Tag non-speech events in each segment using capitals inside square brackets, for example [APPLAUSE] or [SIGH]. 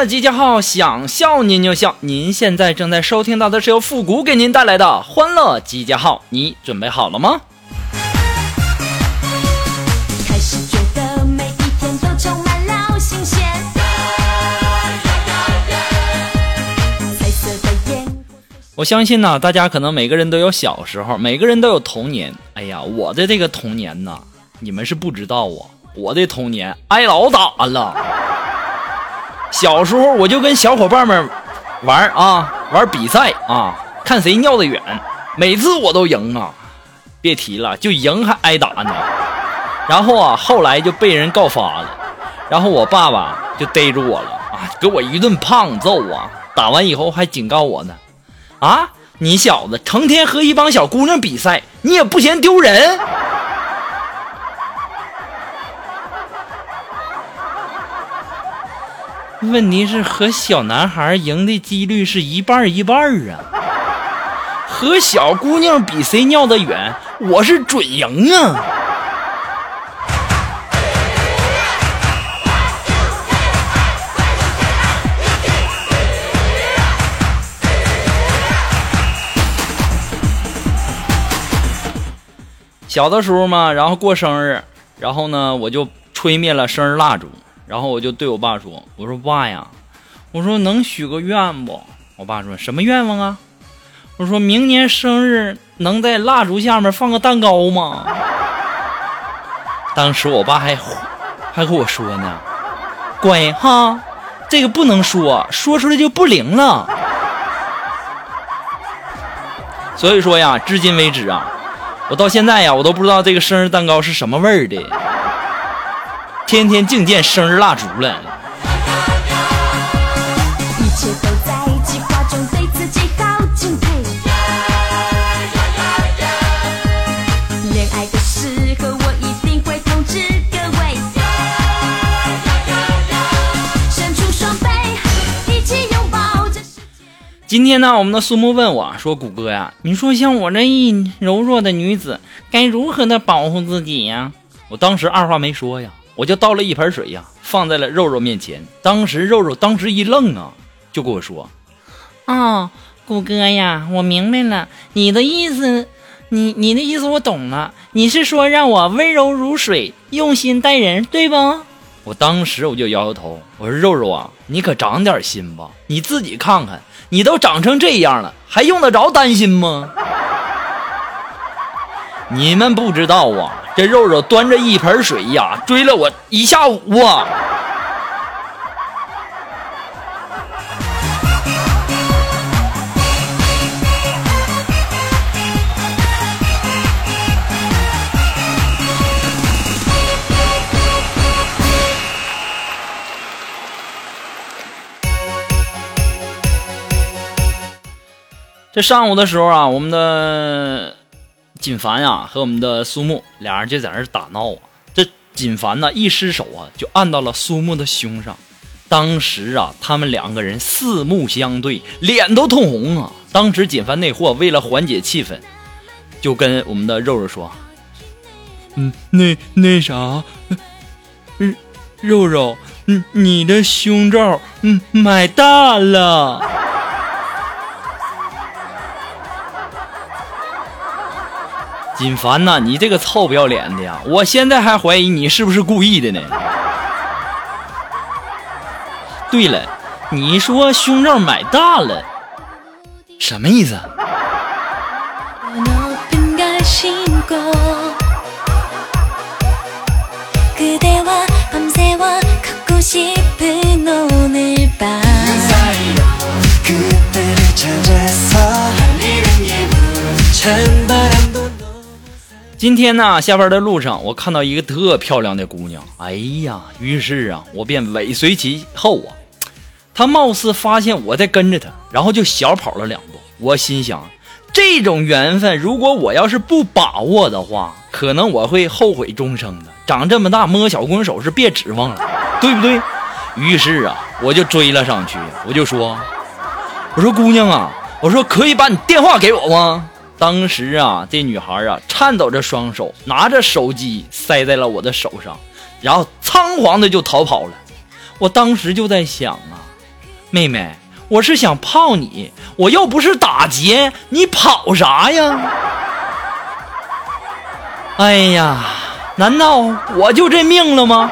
欢乐集结号，想笑您就笑。您现在正在收听到的是由复古给您带来的欢乐集结号，你准备好了吗？我相信呢，大家可能每个人都有小时候，每个人都有童年。哎呀，我的这个童年呢，你们是不知道啊，我的童年挨老打了。小时候我就跟小伙伴们玩啊，玩比赛啊，看谁尿得远，每次我都赢啊。别提了，就赢还挨打呢。然后啊，后来就被人告发了，然后我爸爸就逮住我了啊，给我一顿胖揍啊。打完以后还警告我呢，啊，你小子成天和一帮小姑娘比赛，你也不嫌丢人？问题是和小男孩赢的几率是一半一半啊，和小姑娘比谁尿得远，我是准赢啊。小的时候嘛，然后过生日，然后呢，我就吹灭了生日蜡烛，然后我就对我爸说：“我说爸呀，我说能许个愿不？”我爸说什么愿望啊？我说明年生日能在蜡烛下面放个蛋糕吗？[LAUGHS] 当时我爸还还跟我说呢：“乖哈，这个不能说，说出来就不灵了。”所以说呀，至今为止啊。我到现在呀，我都不知道这个生日蛋糕是什么味儿的，天天净见生日蜡烛了。一切都在计划中，对自己好敬佩。恋爱的时候，我一定会通知各位。呀呀呀呀伸出双臂，一起拥抱这世界。今天呢，我们的苏木问我说：“谷歌呀，你说像我这一柔弱的女子，该如何的保护自己呀？”我当时二话没说呀，我就倒了一盆水呀，放在了肉肉面前。当时肉肉当时一愣啊，就跟我说：“哦，谷哥呀，我明白了，你的意思，你你的意思我懂了，你是说让我温柔如水，用心待人，对不？”我当时我就摇摇头，我说：“肉肉啊，你可长点心吧，你自己看看。”你都长成这样了，还用得着担心吗？你们不知道啊，这肉肉端着一盆水呀，追了我一下午啊。这上午的时候啊，我们的锦凡呀和我们的苏木俩人就在那儿打闹啊。这锦凡呢一失手啊，就按到了苏木的胸上。当时啊，他们两个人四目相对，脸都通红啊。当时锦凡那货为了缓解气氛，就跟我们的肉肉说：“嗯，那那啥，嗯，肉肉，嗯，你的胸罩嗯买大了。”锦凡呐，你这个臭不要脸的呀！我现在还怀疑你是不是故意的呢。对了，你说胸罩买大了，什么意思？今天呢，下班的路上，我看到一个特漂亮的姑娘，哎呀，于是啊，我便尾随其后啊。她貌似发现我在跟着她，然后就小跑了两步。我心想，这种缘分，如果我要是不把握的话，可能我会后悔终生的。长这么大摸小姑娘手是别指望了，对不对？于是啊，我就追了上去，我就说：“我说姑娘啊，我说可以把你电话给我吗？”当时啊，这女孩啊，颤抖着双手，拿着手机塞在了我的手上，然后仓皇的就逃跑了。我当时就在想啊，妹妹，我是想泡你，我又不是打劫，你跑啥呀？哎呀，难道我就这命了吗？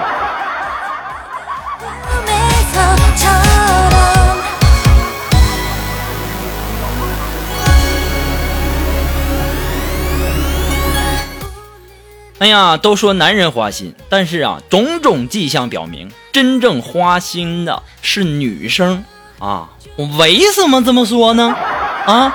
哎呀，都说男人花心，但是啊，种种迹象表明，真正花心的是女生啊。我为什么这么说呢？啊，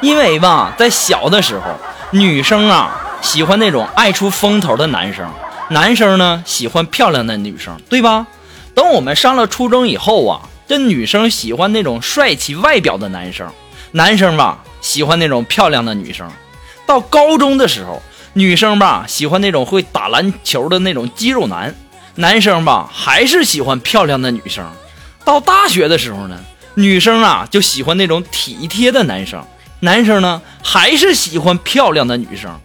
因为吧，在小的时候，女生啊喜欢那种爱出风头的男生，男生呢喜欢漂亮的女生，对吧？等我们上了初中以后啊，这女生喜欢那种帅气外表的男生，男生吧喜欢那种漂亮的女生。到高中的时候，女生吧喜欢那种会打篮球的那种肌肉男，男生吧还是喜欢漂亮的女生。到大学的时候呢，女生啊就喜欢那种体贴的男生，男生呢还是喜欢漂亮的女生。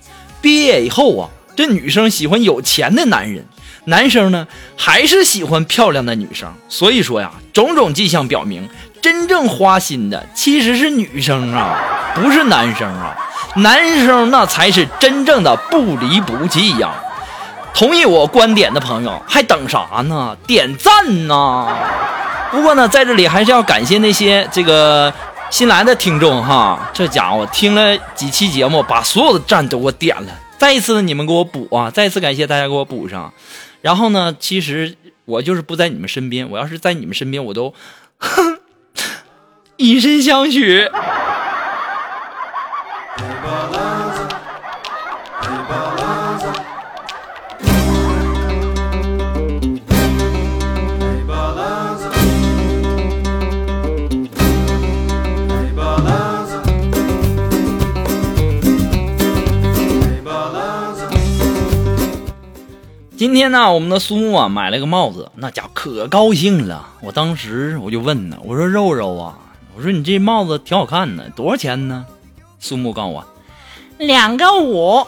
毕业以后啊，这女生喜欢有钱的男人，男生呢还是喜欢漂亮的女生。所以说呀，种种迹象表明，真正花心的其实是女生啊，不是男生啊。男生那才是真正的不离不弃呀！同意我观点的朋友还等啥呢？点赞呐！不过呢，在这里还是要感谢那些这个新来的听众哈，这家伙听了几期节目，把所有的赞都给我点了。再一次你们给我补啊！再一次感谢大家给我补上。然后呢，其实我就是不在你们身边，我要是在你们身边，我都哼 [LAUGHS] 以身相许。今天呢，我们的苏木啊买了个帽子，那家伙可高兴了。我当时我就问呢，我说肉肉啊，我说你这帽子挺好看的，多少钱呢？苏木告诉我，两个五。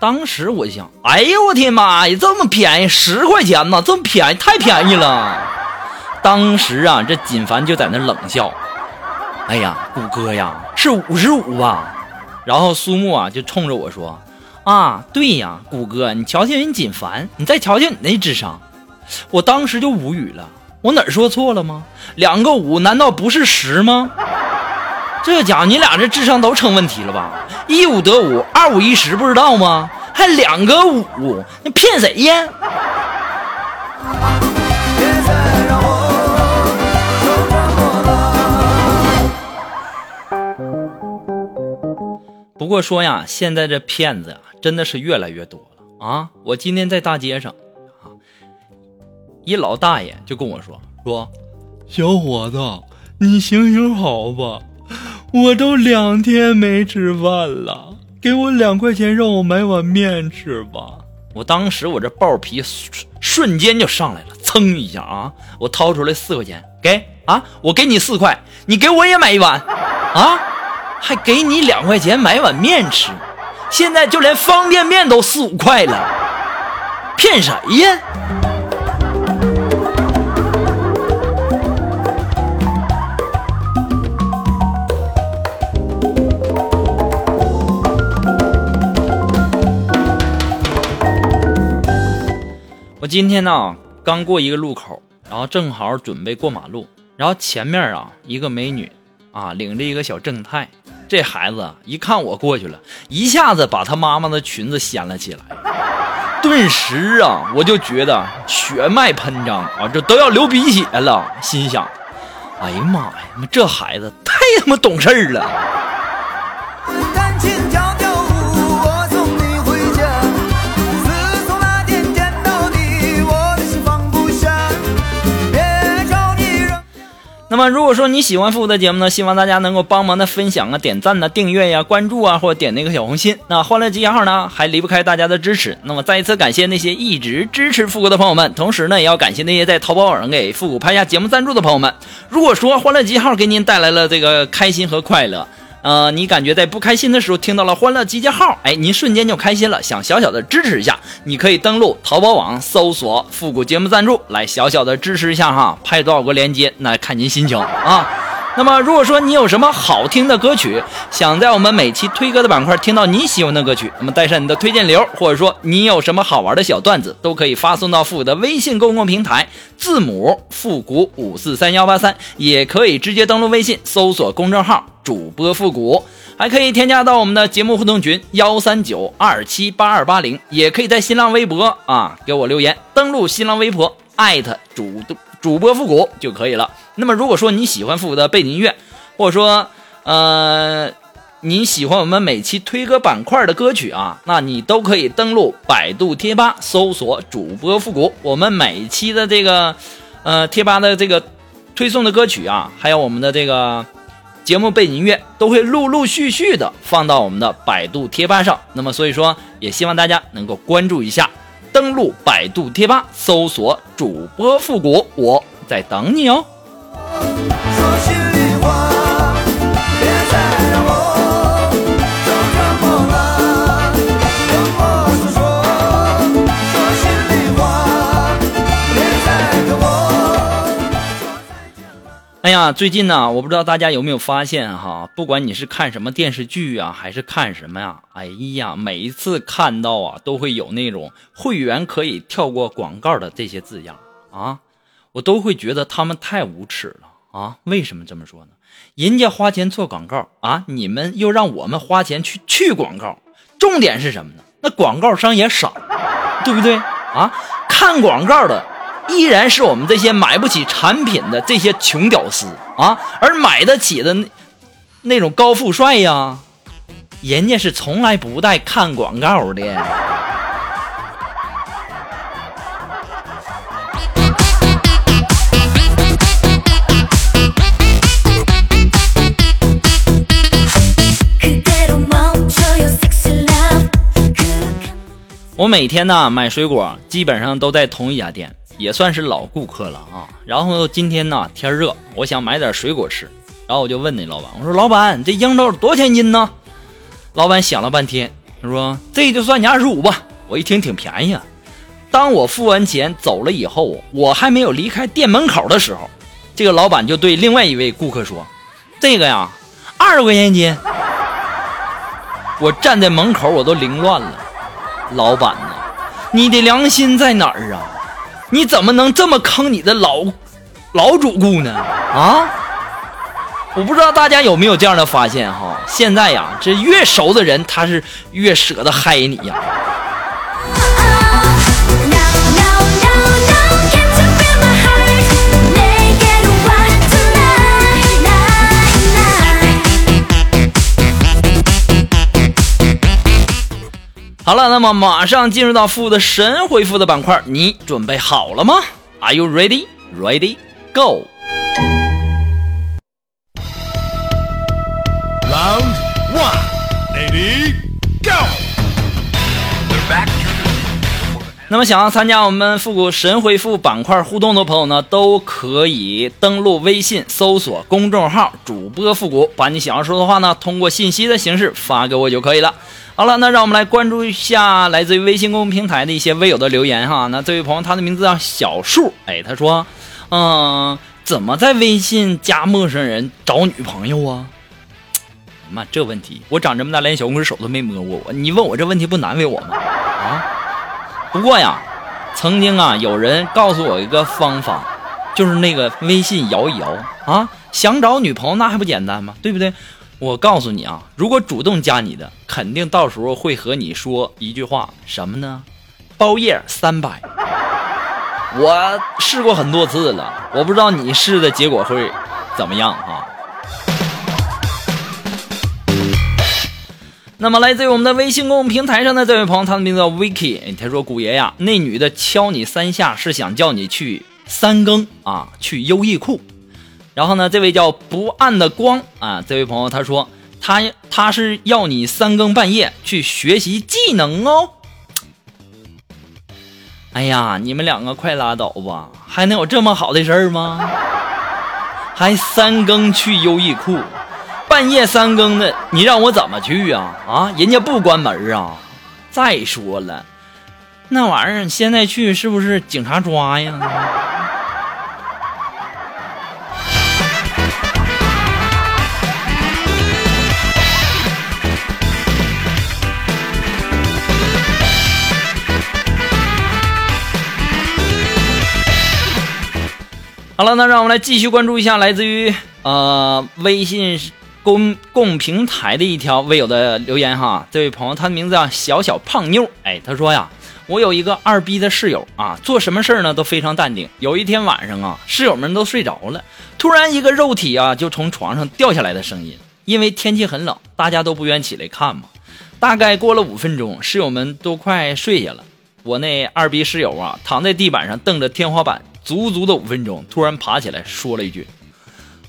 当时我就想，哎呦我天妈呀，这么便宜，十块钱呢，这么便宜，太便宜了。当时啊，这锦凡就在那冷笑，哎呀，谷哥呀，是五十五吧？然后苏木啊就冲着我说。啊，对呀，谷哥，你瞧瞧人锦凡，你再瞧瞧你那智商，我当时就无语了。我哪儿说错了吗？两个五难道不是十吗？这家伙你俩这智商都成问题了吧？一五得五，二五一十，不知道吗？还两个五，你骗谁呀？不过说呀，现在这骗子呀，真的是越来越多了啊！我今天在大街上，啊，一老大爷就跟我说说，小伙子，你行行好吧，我都两天没吃饭了，给我两块钱让我买碗面吃吧。我当时我这暴皮瞬瞬间就上来了，噌一下啊，我掏出来四块钱，给啊，我给你四块，你给我也买一碗啊。还给你两块钱买碗面吃，现在就连方便面都四五块了，骗谁呀？我今天呢刚过一个路口，然后正好准备过马路，然后前面啊一个美女。啊，领着一个小正太，这孩子一看我过去了，一下子把他妈妈的裙子掀了起来，顿时啊，我就觉得血脉喷张啊，这都要流鼻血了。心想，哎呀妈呀，这孩子太他妈懂事儿了。那么，如果说你喜欢复古的节目呢，希望大家能够帮忙的分享啊、点赞呐、订阅呀、关注啊，或者点那个小红心。那欢乐集结号呢，还离不开大家的支持。那么，再一次感谢那些一直支持复古的朋友们，同时呢，也要感谢那些在淘宝网上给复古拍下节目赞助的朋友们。如果说欢乐集结号给您带来了这个开心和快乐。呃，你感觉在不开心的时候听到了欢乐集结号，哎，您瞬间就开心了，想小小的支持一下，你可以登录淘宝网搜索“复古节目赞助”来小小的支持一下哈，拍多少个链接那看您心情啊。那么如果说你有什么好听的歌曲，想在我们每期推歌的板块听到你喜欢的歌曲，那么带上你的推荐流，或者说你有什么好玩的小段子，都可以发送到复古的微信公共平台，字母复古五四三幺八三，也可以直接登录微信搜索公众号。主播复古，还可以添加到我们的节目互动群幺三九二七八二八零，也可以在新浪微博啊给我留言，登录新浪微博艾特主主播复古就可以了。那么如果说你喜欢复古的背景音乐，或者说呃你喜欢我们每期推歌板块的歌曲啊，那你都可以登录百度贴吧搜索主播复古，我们每期的这个呃贴吧的这个推送的歌曲啊，还有我们的这个。节目背景音乐都会陆陆续续的放到我们的百度贴吧上，那么所以说也希望大家能够关注一下，登录百度贴吧搜索主播复古，我在等你哦。哎呀，最近呢，我不知道大家有没有发现哈，不管你是看什么电视剧啊，还是看什么呀，哎呀，每一次看到啊，都会有那种会员可以跳过广告的这些字样啊，我都会觉得他们太无耻了啊！为什么这么说呢？人家花钱做广告啊，你们又让我们花钱去去广告，重点是什么呢？那广告商也少，对不对啊？看广告的。依然是我们这些买不起产品的这些穷屌丝啊，而买得起的那那种高富帅呀，人家是从来不带看广告的。我每天呢买水果，基本上都在同一家店。也算是老顾客了啊。然后今天呢天热，我想买点水果吃，然后我就问那老板，我说老板这樱桃多少钱一斤呢？老板想了半天，他说这就算你二十五吧。我一听挺便宜啊。当我付完钱走了以后，我还没有离开店门口的时候，这个老板就对另外一位顾客说：“这个呀，二十块钱一斤。”我站在门口我都凌乱了。老板呐，你的良心在哪儿啊？你怎么能这么坑你的老老主顾呢？啊！我不知道大家有没有这样的发现哈？现在呀，这越熟的人他是越舍得嗨你呀。好了，那么马上进入到复的神回复的板块，你准备好了吗？Are you ready? Ready? Go! Round one, ready, go. 那么想要参加我们复古神回复板块互动的朋友呢，都可以登录微信搜索公众号“主播复古”，把你想要说的话呢，通过信息的形式发给我就可以了。好了，那让我们来关注一下来自于微信公众平台的一些微友的留言哈。那这位朋友他的名字叫小树，哎，他说，嗯，怎么在微信加陌生人找女朋友啊？妈，这问题我长这么大连小拇指手都没摸过，我你问我这问题不难为我吗？啊？不过呀，曾经啊有人告诉我一个方法，就是那个微信摇一摇啊，想找女朋友那还不简单吗？对不对？我告诉你啊，如果主动加你的，肯定到时候会和你说一句话，什么呢？包夜三百。我试过很多次了，我不知道你试的结果会怎么样啊？那么来自于我们的微信公众平台上的这位朋友，他的名字叫 Vicky，他说：“古爷呀，那女的敲你三下是想叫你去三更啊，去优衣库。”然后呢，这位叫不暗的光啊，这位朋友他说他他是要你三更半夜去学习技能哦。哎呀，你们两个快拉倒吧，还能有这么好的事儿吗？还三更去优衣库，半夜三更的，你让我怎么去啊？啊，人家不关门啊。再说了，那玩意儿现在去是不是警察抓呀？好了，那让我们来继续关注一下来自于呃微信公共平台的一条微友的留言哈。这位朋友，他的名字叫小小胖妞，哎，他说呀，我有一个二逼的室友啊，做什么事儿呢都非常淡定。有一天晚上啊，室友们都睡着了，突然一个肉体啊就从床上掉下来的声音。因为天气很冷，大家都不愿起来看嘛。大概过了五分钟，室友们都快睡下了。我那二逼室友啊，躺在地板上瞪着天花板，足足的五分钟，突然爬起来说了一句：“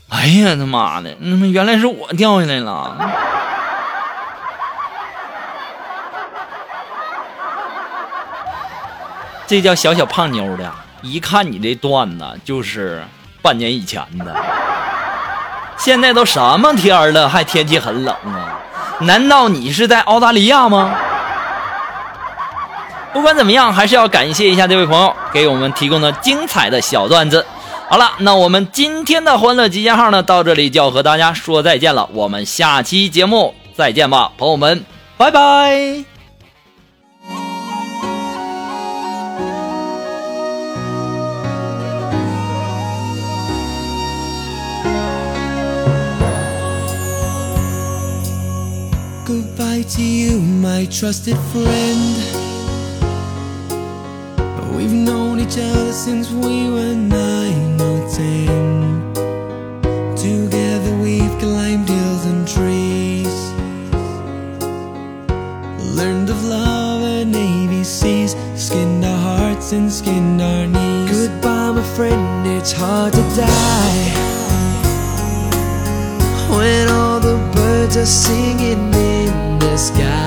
哎呀，他妈的，他妈原来是我掉下来了。[LAUGHS] ”这叫小小胖妞的，一看你这段子就是半年以前的。现在都什么天了，还天气很冷啊？难道你是在澳大利亚吗？不管怎么样，还是要感谢一下这位朋友给我们提供的精彩的小段子。好了，那我们今天的欢乐集结号呢，到这里就要和大家说再见了。我们下期节目再见吧，朋友们，拜拜。Goodbye to you, my trusted friend. Each other since we were nine or ten. Together we've climbed hills and trees. Learned of love and ABCs. Skinned our hearts and skinned our knees. Goodbye, my friend, it's hard to die when all the birds are singing in the sky.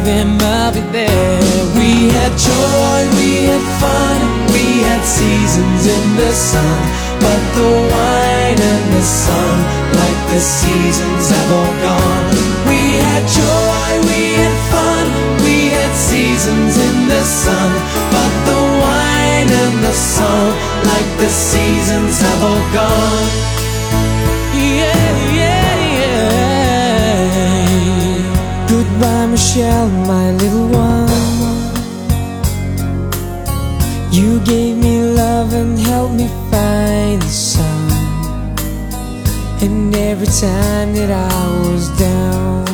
Them, I'll be there. We had joy, we had fun, we had seasons in the sun. But the wine and the sun, like the seasons, have all gone. We had joy, we had fun, we had seasons in the sun. But the wine and the sun, like the seasons, have all gone. Michelle, my little one. You gave me love and helped me find the sun. And every time that I was down,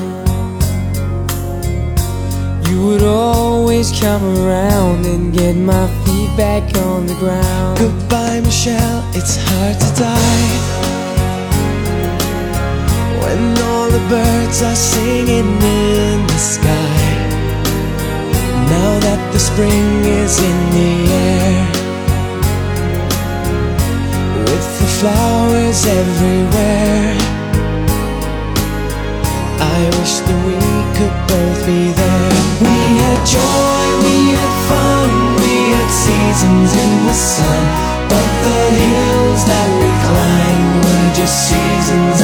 you would always come around and get my feet back on the ground. Goodbye, Michelle, it's hard to die. When all the birds are singing in the sky. Now that the spring is in the air. With the flowers everywhere. I wish that we could both be there. We had joy, we had fun, we had seasons in the sun. But the hills that we climbed were just seasons